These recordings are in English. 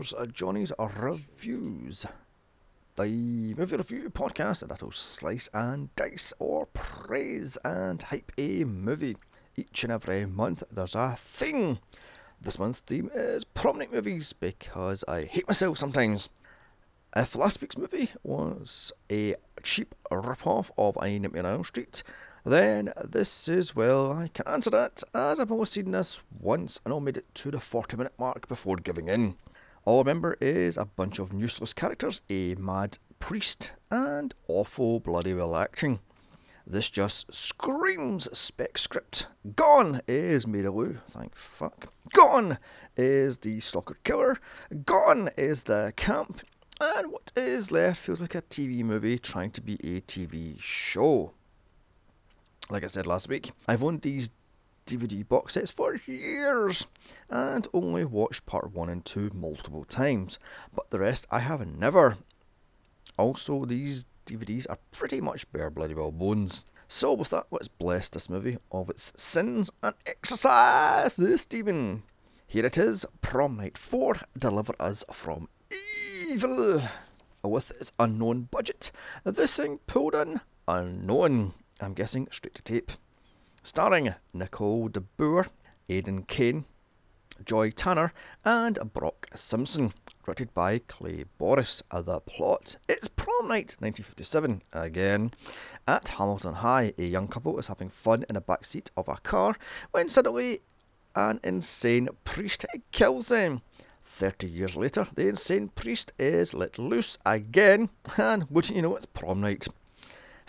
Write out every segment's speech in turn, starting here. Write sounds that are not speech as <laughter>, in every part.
Here's Johnny's Reviews, the movie review podcast that'll slice and dice or praise and hype a movie. Each and every month there's a thing. This month's theme is prom night movies because I hate myself sometimes. If last week's movie was a cheap rip-off of A Nightmare on Elm Street, then this is, well, I can answer that as I've only seen this once and I made it to the 40 minute mark before giving in. All I remember is a bunch of useless characters, a mad priest, and awful bloody well acting. This just screams spec script. Gone is Mary Lou, thank fuck. Gone is the stalker killer. Gone is the camp. And what is left feels like a TV movie trying to be a TV show like I said last week, I've owned these DVD box sets for years and only watched part 1 and 2 multiple times, but the rest I have never. Also, these DVDs are pretty much bare bloody well bones. So, with that, let's bless this movie of its sins and exorcise this demon. Here it is Prom Night 4 Deliver Us from Evil. With its unknown budget, this thing pulled in unknown. I'm guessing straight to tape. Starring Nicole de Boer, Alden Kane, Joy Tanner, and Brock Simpson. Directed by Clay Borris. Uh, the plot It's prom night 1957 again. At Hamilton High, a young couple is having fun in the back seat of a car when suddenly an insane priest kills them. 30 years later, the insane priest is let loose again, and wouldn't you know it's prom night.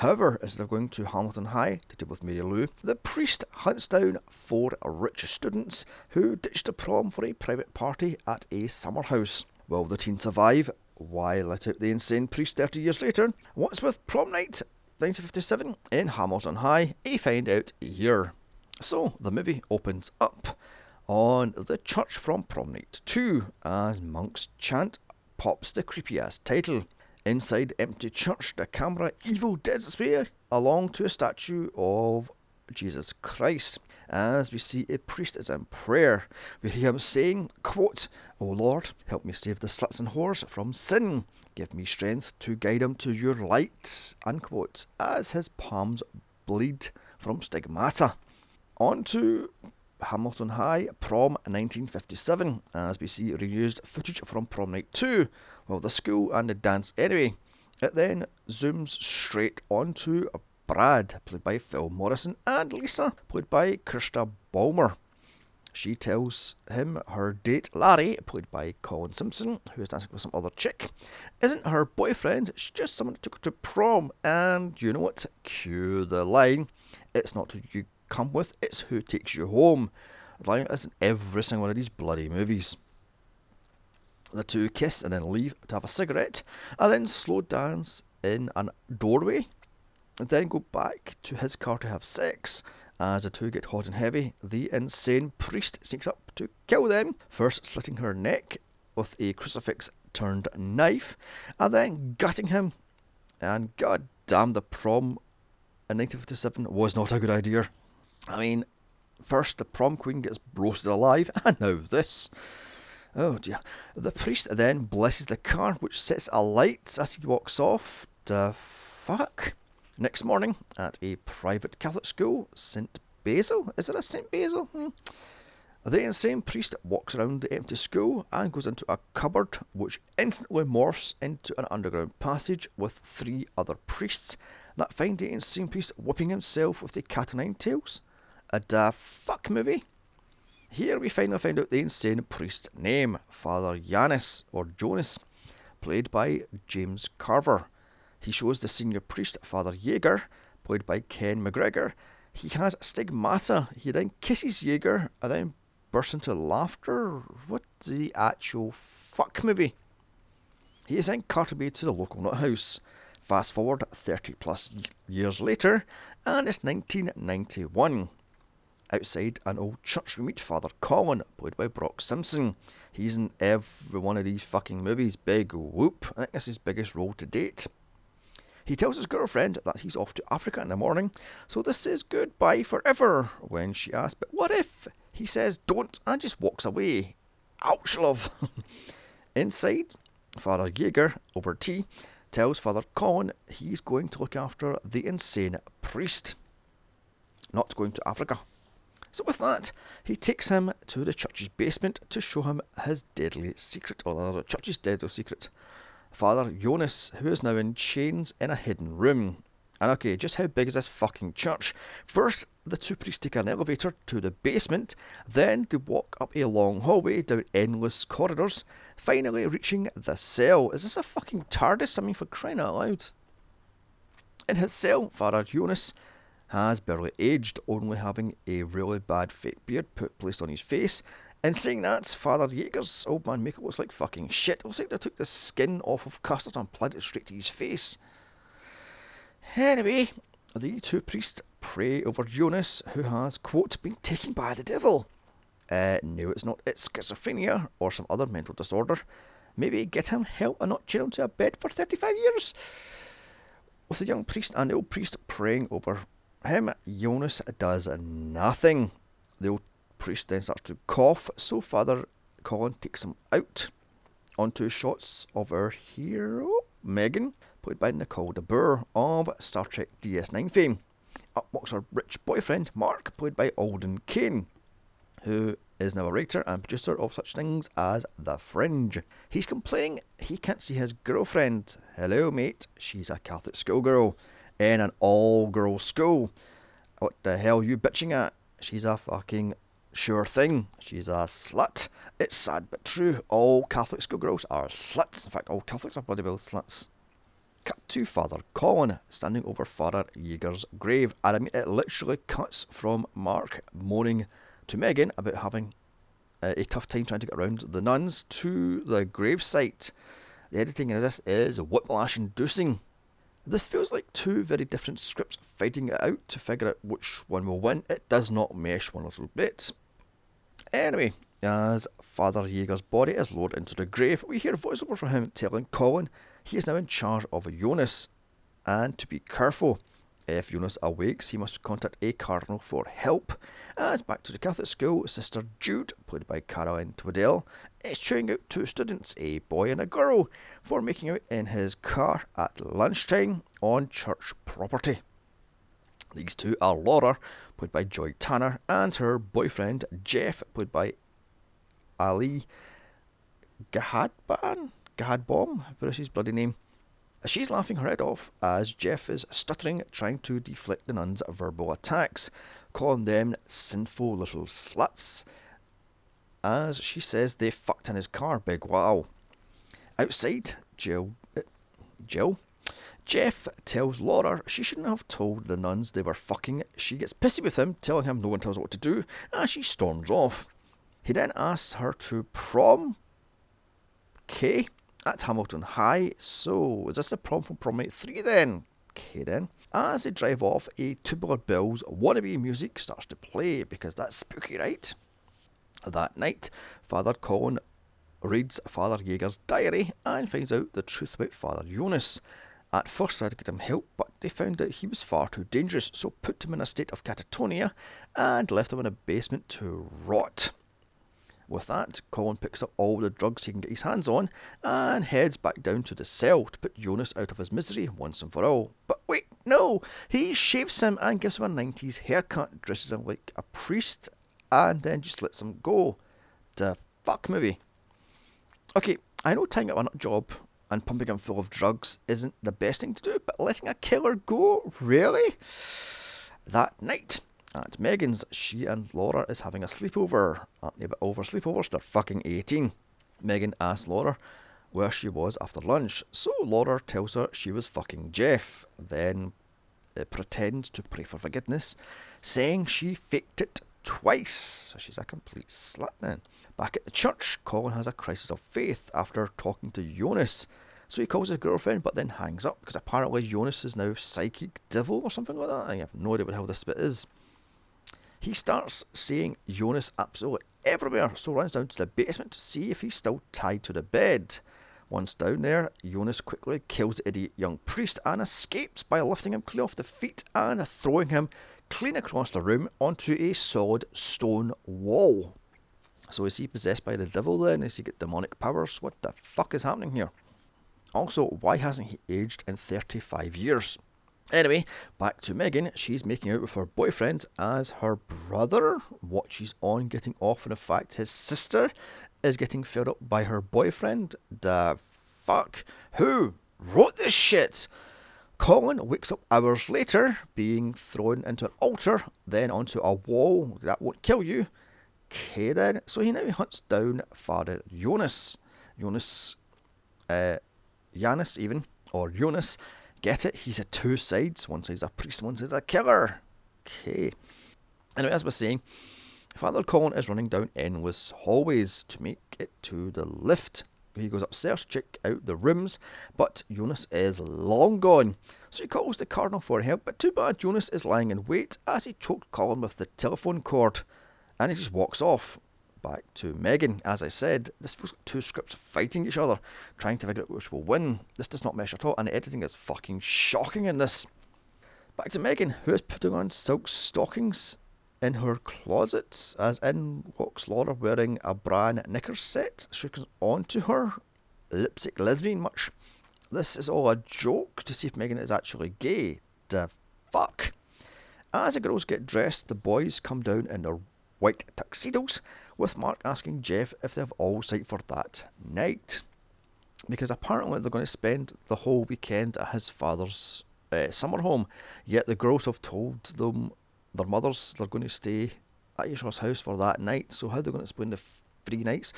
However, instead of going to Hamilton High to deal with Mary Lou, the priest hunts down four rich students who ditched the prom for a private party at a summer house. Will the teen survive? Why let out the insane priest 30 years later? What's with prom night 1957 in Hamilton High? A find out here. So, the movie opens up on the church from prom night 2 as monks chant pops the creepy ass title. Inside empty church, the camera evil dead way along to a statue of Jesus Christ. As we see a priest is in prayer, we hear him saying, quote, O Lord, help me save the sluts and whores from sin. Give me strength to guide them to your light, unquote, as his palms bleed from stigmata. On to Hamilton High, prom 1957, as we see reused footage from prom night 2, well, the school and the dance anyway. It then zooms straight onto Brad, played by Phil Morrison, and Lisa, played by Krista Balmer. She tells him her date, Larry, played by Colin Simpson, who is dancing with some other chick, isn't her boyfriend, she's just someone who took her to prom. And you know what? Cue the line. It's not who you come with, it's who takes you home. The line is in every single one of these bloody movies. The two kiss and then leave to have a cigarette, and then slow dance in a doorway, and then go back to his car to have sex. As the two get hot and heavy, the insane priest sneaks up to kill them, first slitting her neck with a crucifix turned knife, and then gutting him. And god damn, the prom in 1957 was not a good idea. I mean, first the prom queen gets roasted alive, <laughs> and now this. Oh dear. The priest then blesses the car, which sets alight as he walks off. The fuck? Next morning, at a private Catholic school, St. Basil. Is it a St. Basil? Hmm. The insane priest walks around the empty school and goes into a cupboard, which instantly morphs into an underground passage with three other priests that find the insane priest whipping himself with the cat o' nine tails. A da fuck movie. Here we finally find out the insane priest's name, Father Yanis, or Jonas, played by James Carver. He shows the senior priest, Father Jaeger, played by Ken McGregor. He has stigmata. He then kisses Jaeger and then bursts into laughter. What the actual fuck movie? He is then carted away to the local nut house. Fast forward 30 plus years later, and it's 1991. Outside an old church, we meet Father Colin, played by Brock Simpson. He's in every one of these fucking movies. Big whoop. I think this is his biggest role to date. He tells his girlfriend that he's off to Africa in the morning, so this is goodbye forever. When she asks, but what if? He says, don't, and just walks away. Ouch, love. <laughs> Inside, Father Jaeger, over tea, tells Father Colin he's going to look after the insane priest, not going to Africa. So, with that, he takes him to the church's basement to show him his deadly secret, or the church's deadly secret. Father Jonas, who is now in chains in a hidden room. And okay, just how big is this fucking church? First, the two priests take an elevator to the basement, then they walk up a long hallway down endless corridors, finally reaching the cell. Is this a fucking TARDIS? I mean, for crying out loud. In his cell, Father Jonas has barely aged, only having a really bad fake beard put placed on his face. And saying that, Father Jaeger's old man makeup looks like fucking shit. It looks like they took the skin off of Custard and applied it straight to his face. Anyway, the two priests pray over Jonas, who has, quote, been taken by the devil. Uh, no, it's not. It's schizophrenia or some other mental disorder. Maybe get him help and not chain him to a bed for 35 years. With the young priest and the old priest praying over him, Jonas does nothing. The old priest then starts to cough, so Father Colin takes him out onto shots of our hero, Megan, played by Nicole de Boer of Star Trek DS9 fame. Up walks her rich boyfriend, Mark, played by Alden Kane, who is now a writer and producer of such things as The Fringe. He's complaining he can't see his girlfriend. Hello, mate, she's a Catholic schoolgirl in an all girls school. What the hell you bitching at? She's a fucking sure thing. She's a slut. It's sad but true. All Catholic schoolgirls are sluts. In fact, all Catholics are bloody well sluts. Cut to Father Colin standing over Father Jaeger's grave. And I mean, it literally cuts from Mark moaning to Megan about having uh, a tough time trying to get around the nuns to the gravesite. The editing in this is whiplash inducing. This feels like two very different scripts fighting it out to figure out which one will win. It does not mesh one little bit. Anyway, as Father Jaeger's body is lowered into the grave, we hear a voiceover from him telling Colin he is now in charge of Jonas and to be careful. If Jonas awakes, he must contact a cardinal for help. Uh, As back to the Catholic school, Sister Jude, played by Caroline Twiddell, is chewing out two students, a boy and a girl, for making out in his car at lunchtime on church property. These two are Laura, played by Joy Tanner, and her boyfriend Jeff, played by Ali Gahadban? Gahadbom? What's his bloody name? She's laughing her head off as Jeff is stuttering, trying to deflect the nuns' verbal attacks, calling them sinful little sluts. As she says they fucked in his car, big wow. Outside, Jill, uh, Jill, Jeff tells Laura she shouldn't have told the nuns they were fucking. She gets pissy with him, telling him no one tells her what to do, and she storms off. He then asks her to prom. Okay at Hamilton High. So, is this a prom from Prom Night 3 then? Okay then. As they drive off, a Tubular Bells wannabe music starts to play because that's spooky, right? That night, Father Colin reads Father Jaeger's diary and finds out the truth about Father Jonas. At first, tried to get him help, but they found out he was far too dangerous, so put him in a state of catatonia and left him in a basement to rot. With that, Colin picks up all the drugs he can get his hands on and heads back down to the cell to put Jonas out of his misery once and for all. But wait, no! He shaves him and gives him a 90s haircut, dresses him like a priest, and then just lets him go. The fuck movie. Okay, I know tying up a nut job and pumping him full of drugs isn't the best thing to do, but letting a killer go? Really? That night, at Megan's, she and Laura is having a sleepover. Aren't you a bit over sleepovers? They're fucking 18. Megan asks Laura where she was after lunch, so Laura tells her she was fucking Jeff, then uh, pretends to pray for forgiveness, saying she faked it twice. So she's a complete slut then. Back at the church, Colin has a crisis of faith after talking to Jonas. So he calls his girlfriend, but then hangs up because apparently Jonas is now psychic devil or something like that. I have no idea what the hell this bit is. He starts seeing Jonas absolutely everywhere, so runs down to the basement to see if he's still tied to the bed. Once down there, Jonas quickly kills the idiot young priest and escapes by lifting him clean off the feet and throwing him clean across the room onto a solid stone wall. So is he possessed by the devil then? Is he get demonic powers? What the fuck is happening here? Also, why hasn't he aged in 35 years? Anyway, back to Megan. She's making out with her boyfriend as her brother watches on getting off, and in fact, his sister is getting filled up by her boyfriend. The fuck? Who wrote this shit? Colin wakes up hours later, being thrown into an altar, then onto a wall. That won't kill you. Okay then. So he now hunts down Father Jonas. Jonas, uh, Janis even, or Jonas. Get it? He's a two sides. One side's a priest, one side's a killer. Okay. Anyway, as was saying, Father Colin is running down endless hallways to make it to the lift. He goes upstairs to check out the rooms, but Jonas is long gone. So he calls the Cardinal for help, but too bad Jonas is lying in wait as he choked Colin with the telephone cord. And he just walks off. Back to Megan. As I said, this was two scripts fighting each other, trying to figure out which will win. This does not mesh at all, and the editing is fucking shocking in this. Back to Megan, who is putting on silk stockings in her closet, as in walks Laura wearing a brand knickers set. She comes on to her, lipstick lesbian much. This is all a joke to see if Megan is actually gay. The fuck? As the girls get dressed, the boys come down in their white tuxedos, with Mark asking Jeff if they have all sight for that night. Because apparently they're going to spend the whole weekend at his father's uh, summer home, yet the girls have told them their mothers they're going to stay at Yeshua's house for that night. So how are they going to spend the three nights?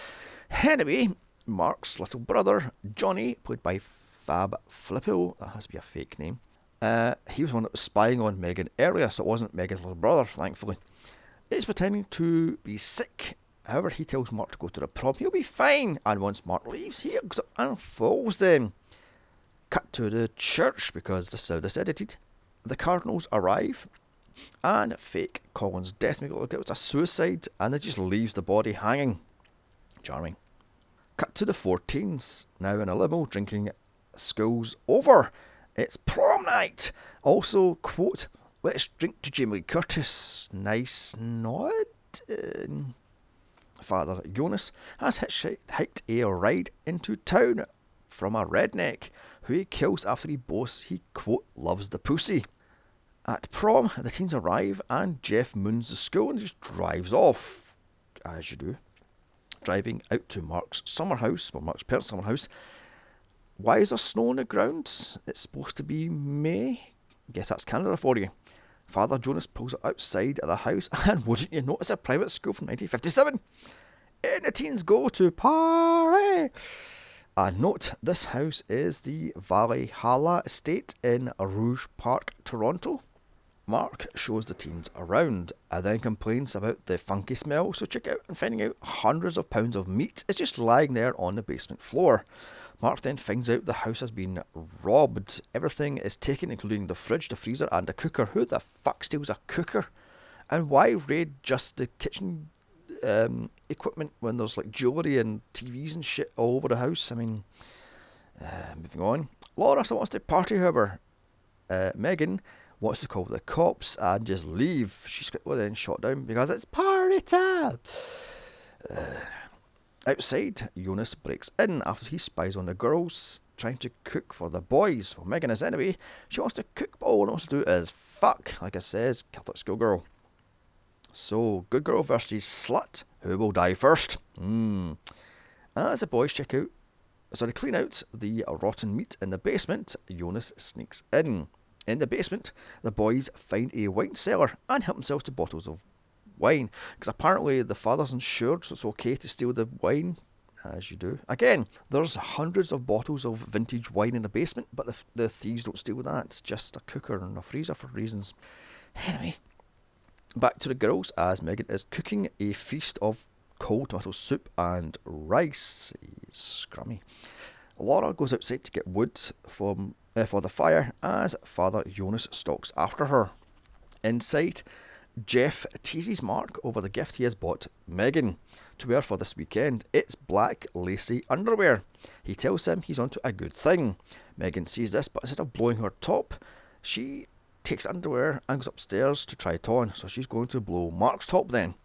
Anyway, Mark's little brother Johnny, played by Fab Filippo, that has to be a fake name. Uh, he was one that was spying on Megan earlier, so it wasn't Megan's little brother, thankfully. He's pretending to be sick. However, he tells Mark to go to the prom. He'll be fine. And once Mark leaves, he goes up and falls them. Cut to the church because this is how this edited. The Cardinals arrive and fake Colin's death make it look like it was a suicide, and it just leaves the body hanging. Charming. Cut to the 14s, now in a limo, drinking school's over. It's prom night. Also, quote, let's drink to Jamie Curtis. Nice nod. Uh, Father Jonas has hitchhiked a ride into town from a redneck who he kills after he boasts he, quote, loves the pussy. At prom, the teens arrive and Jeff moons the school and just drives off, as you do. Driving out to Mark's summer house, well, Mark's parents' summer house. Why is there snow on the ground? It's supposed to be May. Guess that's Canada for you. Father Jonas pulls it outside of the house, <laughs> and wouldn't you notice a private school from 1957? And the teens go to party. A note this house is the Valhalla Estate in Rouge Park, Toronto. Mark shows the teens around and then complains about the funky smell, so check out and finding out hundreds of pounds of meat is just lying there on the basement floor. Mark then finds out the house has been robbed. Everything is taken, including the fridge, the freezer, and the cooker. Who the fuck steals a cooker? And why raid just the kitchen um, equipment when there's like jewellery and TVs and shit all over the house? I mean, uh, moving on. Laura still wants to party, however. Uh, Megan wants to call the cops and just leave. She's quickly then shot down because it's party time. Uh, outside, Jonas breaks in after he spies on the girls trying to cook for the boys. Well, Megan is anyway. She wants to cook, but all she wants to do is fuck, like I says, Catholic schoolgirl. So, good girl versus slut. Who will die first? Hmm. As the boys check out, sorry, clean out the rotten meat in the basement, Jonas sneaks in. In the basement, the boys find a wine cellar and help themselves to bottles of wine. Because apparently the father's insured, so it's okay to steal the wine, as you do. Again, there's hundreds of bottles of vintage wine in the basement, but the, the thieves don't steal that. It's just a cooker and a freezer for reasons. Anyway, back to the girls as Megan is cooking a feast of cold tomato soup and rice. Scrummy. Laura goes outside to get wood from uh, for the fire as Father Jonas stalks after her. Inside, Jeff teases Mark over the gift he has bought Megan to wear for this weekend. It's black lacy underwear. He tells him he's onto a good thing. Megan sees this, but instead of blowing her top, she takes underwear and goes upstairs to try it on. So she's going to blow Mark's top then.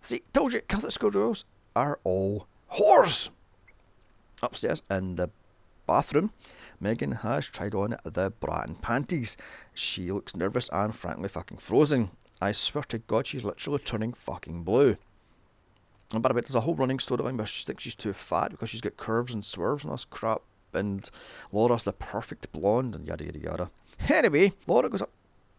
See, told you, Catholic schoolgirls are all whores. Upstairs in the bathroom, Megan has tried on the bra and panties. She looks nervous and frankly fucking frozen. I swear to God, she's literally turning fucking blue. And by the way, there's a whole running storyline where she thinks she's too fat because she's got curves and swerves and all this crap. And Laura's the perfect blonde and yada yada yada. Anyway, Laura goes up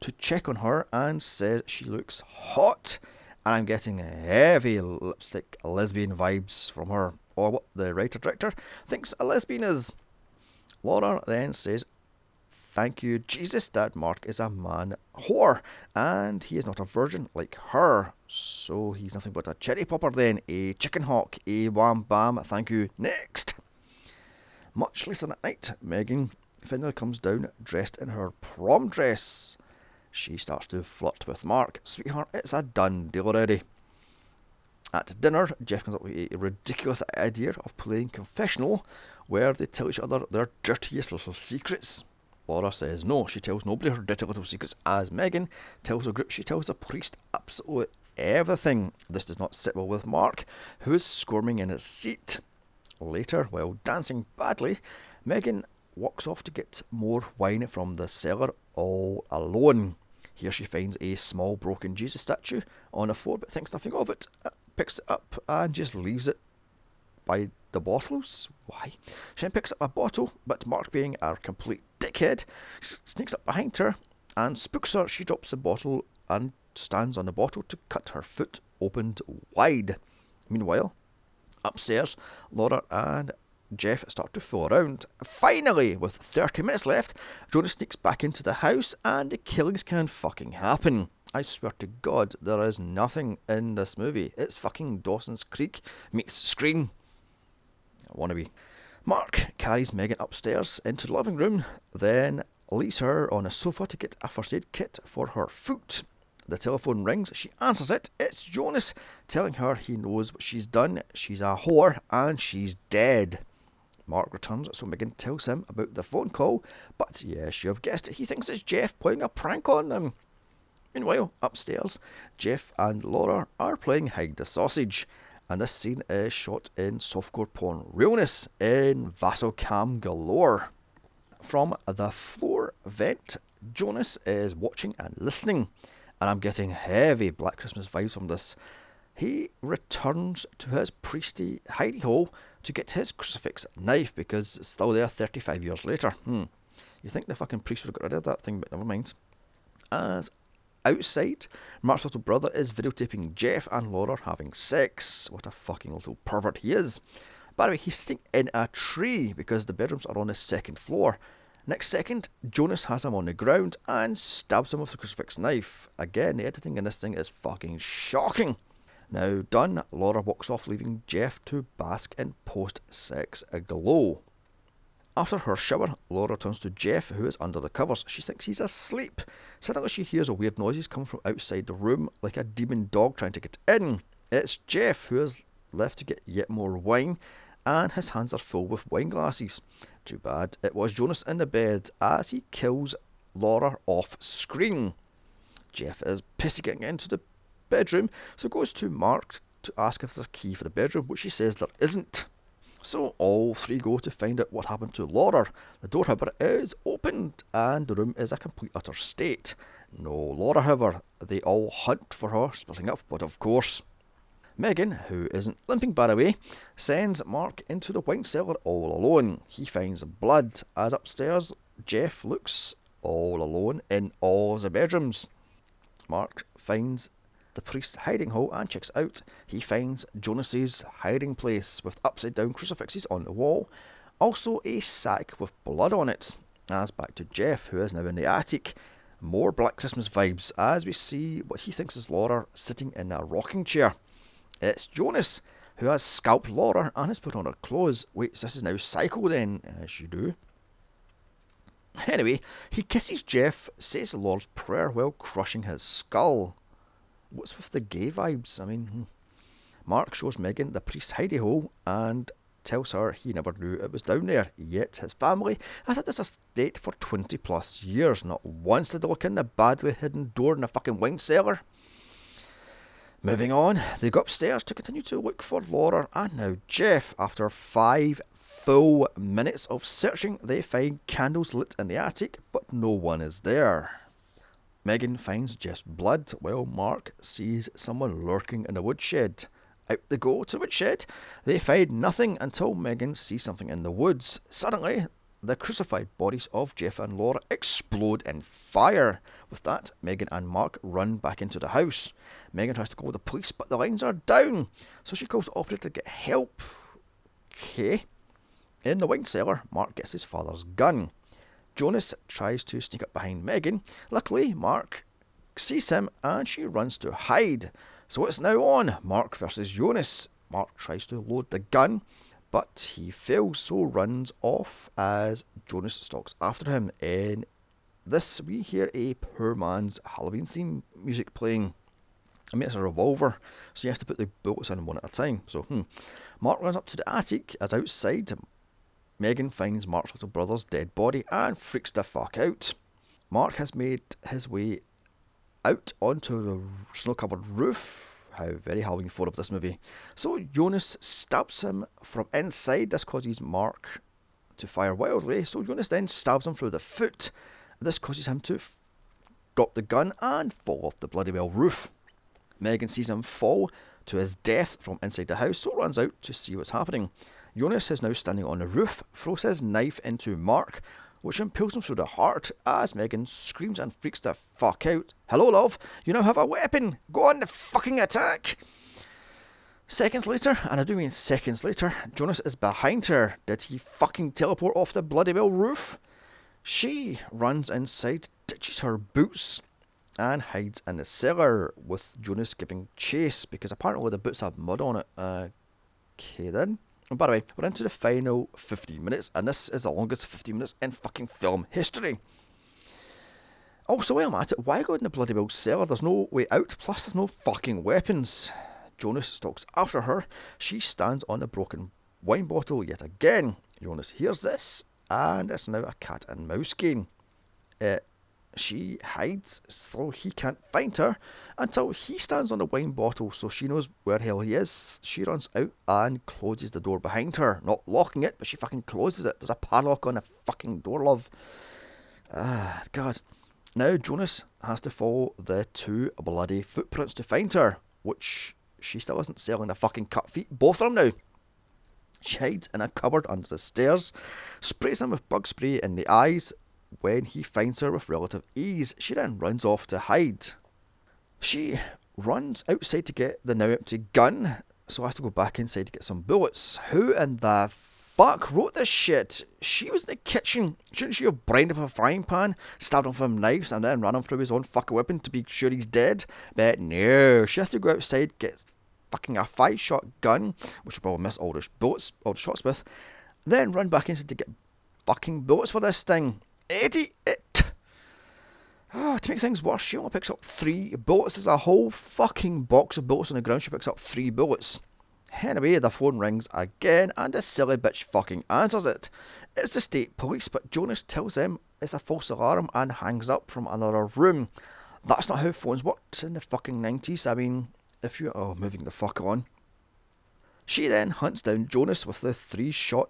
to check on her and says she looks hot. And I'm getting heavy lipstick lesbian vibes from her, or what the writer director thinks a lesbian is. Laura then says, Thank you, Jesus, that Mark is a man whore, and he is not a virgin like her. So he's nothing but a cherry popper then, a chicken hawk, a wham bam, thank you. Next! Much later that night, Megan finally comes down dressed in her prom dress. She starts to flirt with Mark. Sweetheart, it's a done deal already. At dinner, Jeff comes up with a ridiculous idea of playing confessional where they tell each other their dirtiest little secrets. Laura says no, she tells nobody her dirty little secrets, as Megan tells the group she tells the priest absolutely everything. This does not sit well with Mark, who is squirming in his seat. Later, while dancing badly, Megan walks off to get more wine from the cellar all alone. Here she finds a small broken Jesus statue on a floor but thinks nothing of it, uh, picks it up and just leaves it by the bottles. Why? She then picks up a bottle, but Mark, being a complete dickhead, sneaks up behind her and spooks her. She drops the bottle and stands on the bottle to cut her foot opened wide. Meanwhile, upstairs, Laura and Jeff start to fool around. Finally, with 30 minutes left, Jonas sneaks back into the house and the killings can fucking happen. I swear to God, there is nothing in this movie. It's fucking Dawson's Creek meets Scream. I wanna be. Mark carries Megan upstairs into the living room, then leaves her on a sofa to get a first aid kit for her foot. The telephone rings, she answers it. It's Jonas telling her he knows what she's done. She's a whore and she's dead. Mark returns, so Megan tells him about the phone call, but yes, you've guessed it, he thinks it's Jeff playing a prank on them. Meanwhile, upstairs, Jeff and Laura are playing Hide the Sausage and this scene is shot in softcore porn realness in Vasocam galore. From the floor vent, Jonas is watching and listening, and I'm getting heavy Black Christmas vibes from this. He returns to his priesty hidey hole to get his crucifix knife because it's still there 35 years later. Hmm. You think the fucking priest would have got rid of that thing, but never mind. As Outside, Mark's little brother is videotaping Jeff and Laura having sex. What a fucking little pervert he is. By the way, he's sitting in a tree because the bedrooms are on the second floor. Next second, Jonas has him on the ground and stabs him with the crucifix knife. Again, the editing in this thing is fucking shocking. Now done, Laura walks off, leaving Jeff to bask in post sex glow. After her shower, Laura turns to Jeff, who is under the covers. She thinks he's asleep. Suddenly, she hears a weird noises coming from outside the room, like a demon dog trying to get in. It's Jeff, who has left to get yet more wine, and his hands are full with wine glasses. Too bad it was Jonas in the bed as he kills Laura off screen. Jeff is pissy getting into the bedroom, so goes to Mark to ask if there's a key for the bedroom, which he says there isn't. So all three go to find out what happened to Laura. The door, however, is opened and the room is a complete utter state. No Laura, however. They all hunt for her, splitting up, but of course. Megan, who isn't limping by the way, sends Mark into the wine cellar all alone. He finds blood as upstairs Jeff looks all alone in all the bedrooms. Mark finds the priest's hiding hole and checks out. He finds Jonas's hiding place with upside down crucifixes on the wall, also a sack with blood on it. As back to Jeff, who is now in the attic. More Black Christmas vibes as we see what he thinks is Laura sitting in a rocking chair. It's Jonas, who has scalped Laura and has put on her clothes. Wait, this is now Psycho then, as you do. Anyway, he kisses Jeff, says the Lord's Prayer while crushing his skull. What's with the gay vibes? I mean, hmm. Mark shows Megan the priest's hidey hole and tells her he never knew it was down there, yet his family has had this estate for 20 plus years. Not once did they look in the badly hidden door in the fucking wine cellar. Moving on, they go upstairs to continue to look for Laura and now Jeff. After five full minutes of searching, they find candles lit in the attic, but no one is there. Megan finds Jeff's blood while Mark sees someone lurking in the woodshed. Out they go to the woodshed. They find nothing until Megan sees something in the woods. Suddenly, the crucified bodies of Jeff and Laura explode in fire. With that, Megan and Mark run back into the house. Megan tries to call the police, but the lines are down, so she calls the operator to get help. Okay. In the wine cellar, Mark gets his father's gun. Jonas tries to sneak up behind Megan. Luckily, Mark sees him and she runs to hide. So it's now on Mark versus Jonas. Mark tries to load the gun, but he fails, so runs off as Jonas stalks after him. In this, we hear a poor man's Halloween theme music playing. I mean, it's a revolver, so he has to put the bullets in one at a time. So, hmm. Mark runs up to the attic as outside. Megan finds Mark's little brother's dead body and freaks the fuck out. Mark has made his way out onto the snow covered roof how very Halloween 4 of this movie. So Jonas stabs him from inside. This causes Mark to fire wildly. So Jonas then stabs him through the foot. This causes him to f- drop the gun and fall off the bloody well roof. Megan sees him fall to his death from inside the house, so runs out to see what's happening. Jonas is now standing on the roof, throws his knife into Mark, which impales him through the heart as Megan screams and freaks the fuck out. Hello, love, you now have a weapon. Go on the fucking attack. Seconds later, and I do mean seconds later, Jonas is behind her. Did he fucking teleport off the bloody well roof? She runs inside, ditches her boots, and hides in the cellar with Jonas giving chase because apparently the boots have mud on it. Uh, okay then. And by the way, we're into the final 15 minutes, and this is the longest 15 minutes in fucking film history. Also, while I'm at it, why go in the bloody well cellar? There's no way out, plus there's no fucking weapons. Jonas stalks after her. She stands on a broken wine bottle yet again. Jonas hears this, and it's now a cat and mouse game. Uh, she hides so he can't find her until he stands on a wine bottle so she knows where hell he is. She runs out and closes the door behind her. Not locking it, but she fucking closes it. There's a padlock on the fucking door, love. Ah, God. Now Jonas has to follow the two bloody footprints to find her, which she still isn't selling the fucking cut feet. Both of them now. She hides in a cupboard under the stairs, sprays him with bug spray in the eyes, when he finds her with relative ease, she then runs off to hide. She runs outside to get the now empty gun, so has to go back inside to get some bullets. Who in the fuck wrote this shit? She was in the kitchen. Shouldn't she have brained up a frying pan, stabbed him with knives, and then run him through his own fucking weapon to be sure he's dead? But no, she has to go outside, get fucking a five shot gun, which will probably miss all the bullets, all the shots with, then run back inside to get fucking bullets for this thing. Idiot! Oh, ah, to make things worse, she only picks up three bullets. There's a whole fucking box of bullets on the ground. She picks up three bullets. Anyway, the phone rings again, and the silly bitch fucking answers it. It's the state police, but Jonas tells them it's a false alarm and hangs up from another room. That's not how phones worked in the fucking 90s. I mean, if you. Oh, moving the fuck on. She then hunts down Jonas with the three shot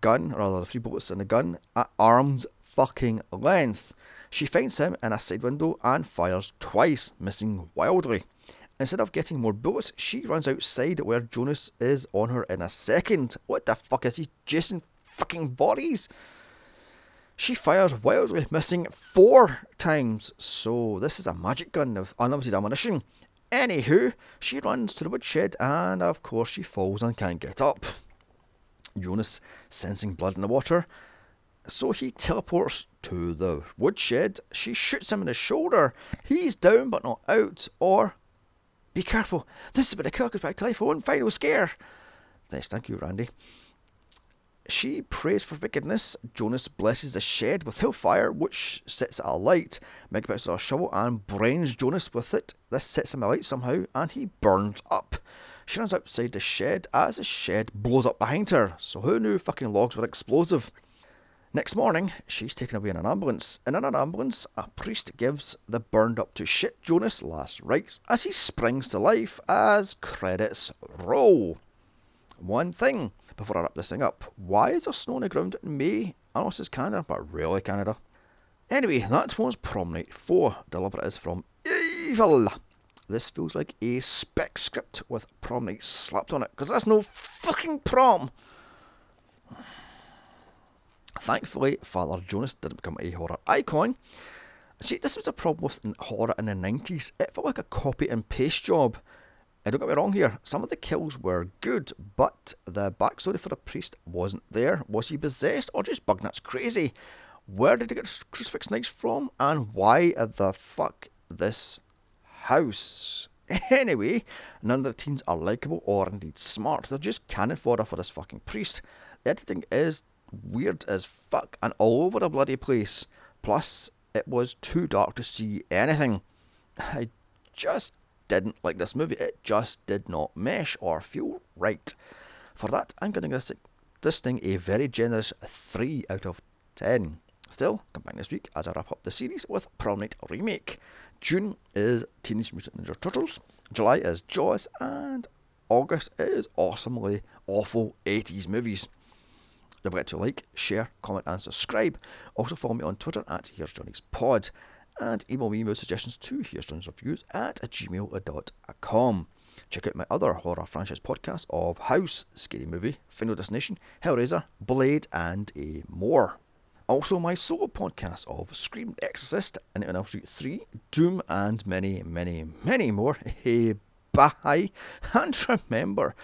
gun, or rather, three bullets in the gun, at arm's fucking length. She finds him in a side window and fires twice, missing wildly. Instead of getting more bullets, she runs outside where Jonas is on her in a second. What the fuck is he? Jason fucking Voorhees? She fires wildly, missing four times. So this is a magic gun of unlimited ammunition. Anywho, she runs to the woodshed and of course she falls and can't get up. Jonas, sensing blood in the water. So he teleports to the woodshed. She shoots him in the shoulder. He's down but not out. Or, be careful, this is where the killer goes back to life. One final scare. Thanks, thank you, Randy. She prays for wickedness. Jonas blesses the shed with hellfire, which sets it alight. Meg picks a shovel and brains Jonas with it. This sets him alight somehow, and he burns up. She runs outside the shed as the shed blows up behind her. So who knew fucking logs were explosive? Next morning, she's taken away in an ambulance. And in an ambulance, a priest gives the burned up to shit Jonas last rites as he springs to life as credits roll. One thing before I wrap this thing up why is there snow on the ground in May? I know this is Canada, but really Canada. Anyway, that was Prom Night 4. Deliver it is from Evil. This feels like a spec script with prom night slapped on it, because that's no fucking prom! Thankfully, Father Jonas didn't become a horror icon. See, this was a problem with horror in the 90s. It felt like a copy and paste job. And don't get me wrong here, some of the kills were good, but the backstory for the priest wasn't there. Was he possessed or just bug nuts crazy? Where did he get crucifix knives from? And why the fuck this house? <laughs> Anyway, none of the teens are likable or indeed smart. They're just cannon fodder for this fucking priest. The editing is weird as fuck and all over the bloody place. Plus, it was too dark to see anything. <laughs> I just didn't like this movie. It just did not mesh or feel right. For that, I'm going to give this thing a very generous 3 out of 10. Still, come back next week as I wrap up the series with Prom Night Remake. June is Teenage Mutant Ninja Turtles, July is Jaws, and August is awesomely awful 80s movies. Don't forget to like, share, comment, and subscribe. Also follow me on Twitter at Here's Johnny's Pod and email me with suggestions to Here's Johnny's Reviews at gmail.com. Check out my other horror franchise podcasts of House, Scary Movie, Final Destination, Hellraiser, Blade, and a more. Also, my solo podcast of Scream, Exorcist, and Elm Street 3, Doom, and many, many, many more. <laughs> Hey, bye. And remember,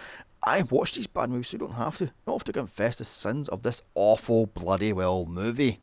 I watched these bad movies so you don't have to. You don't have to confess the sins of this awful bloody well movie.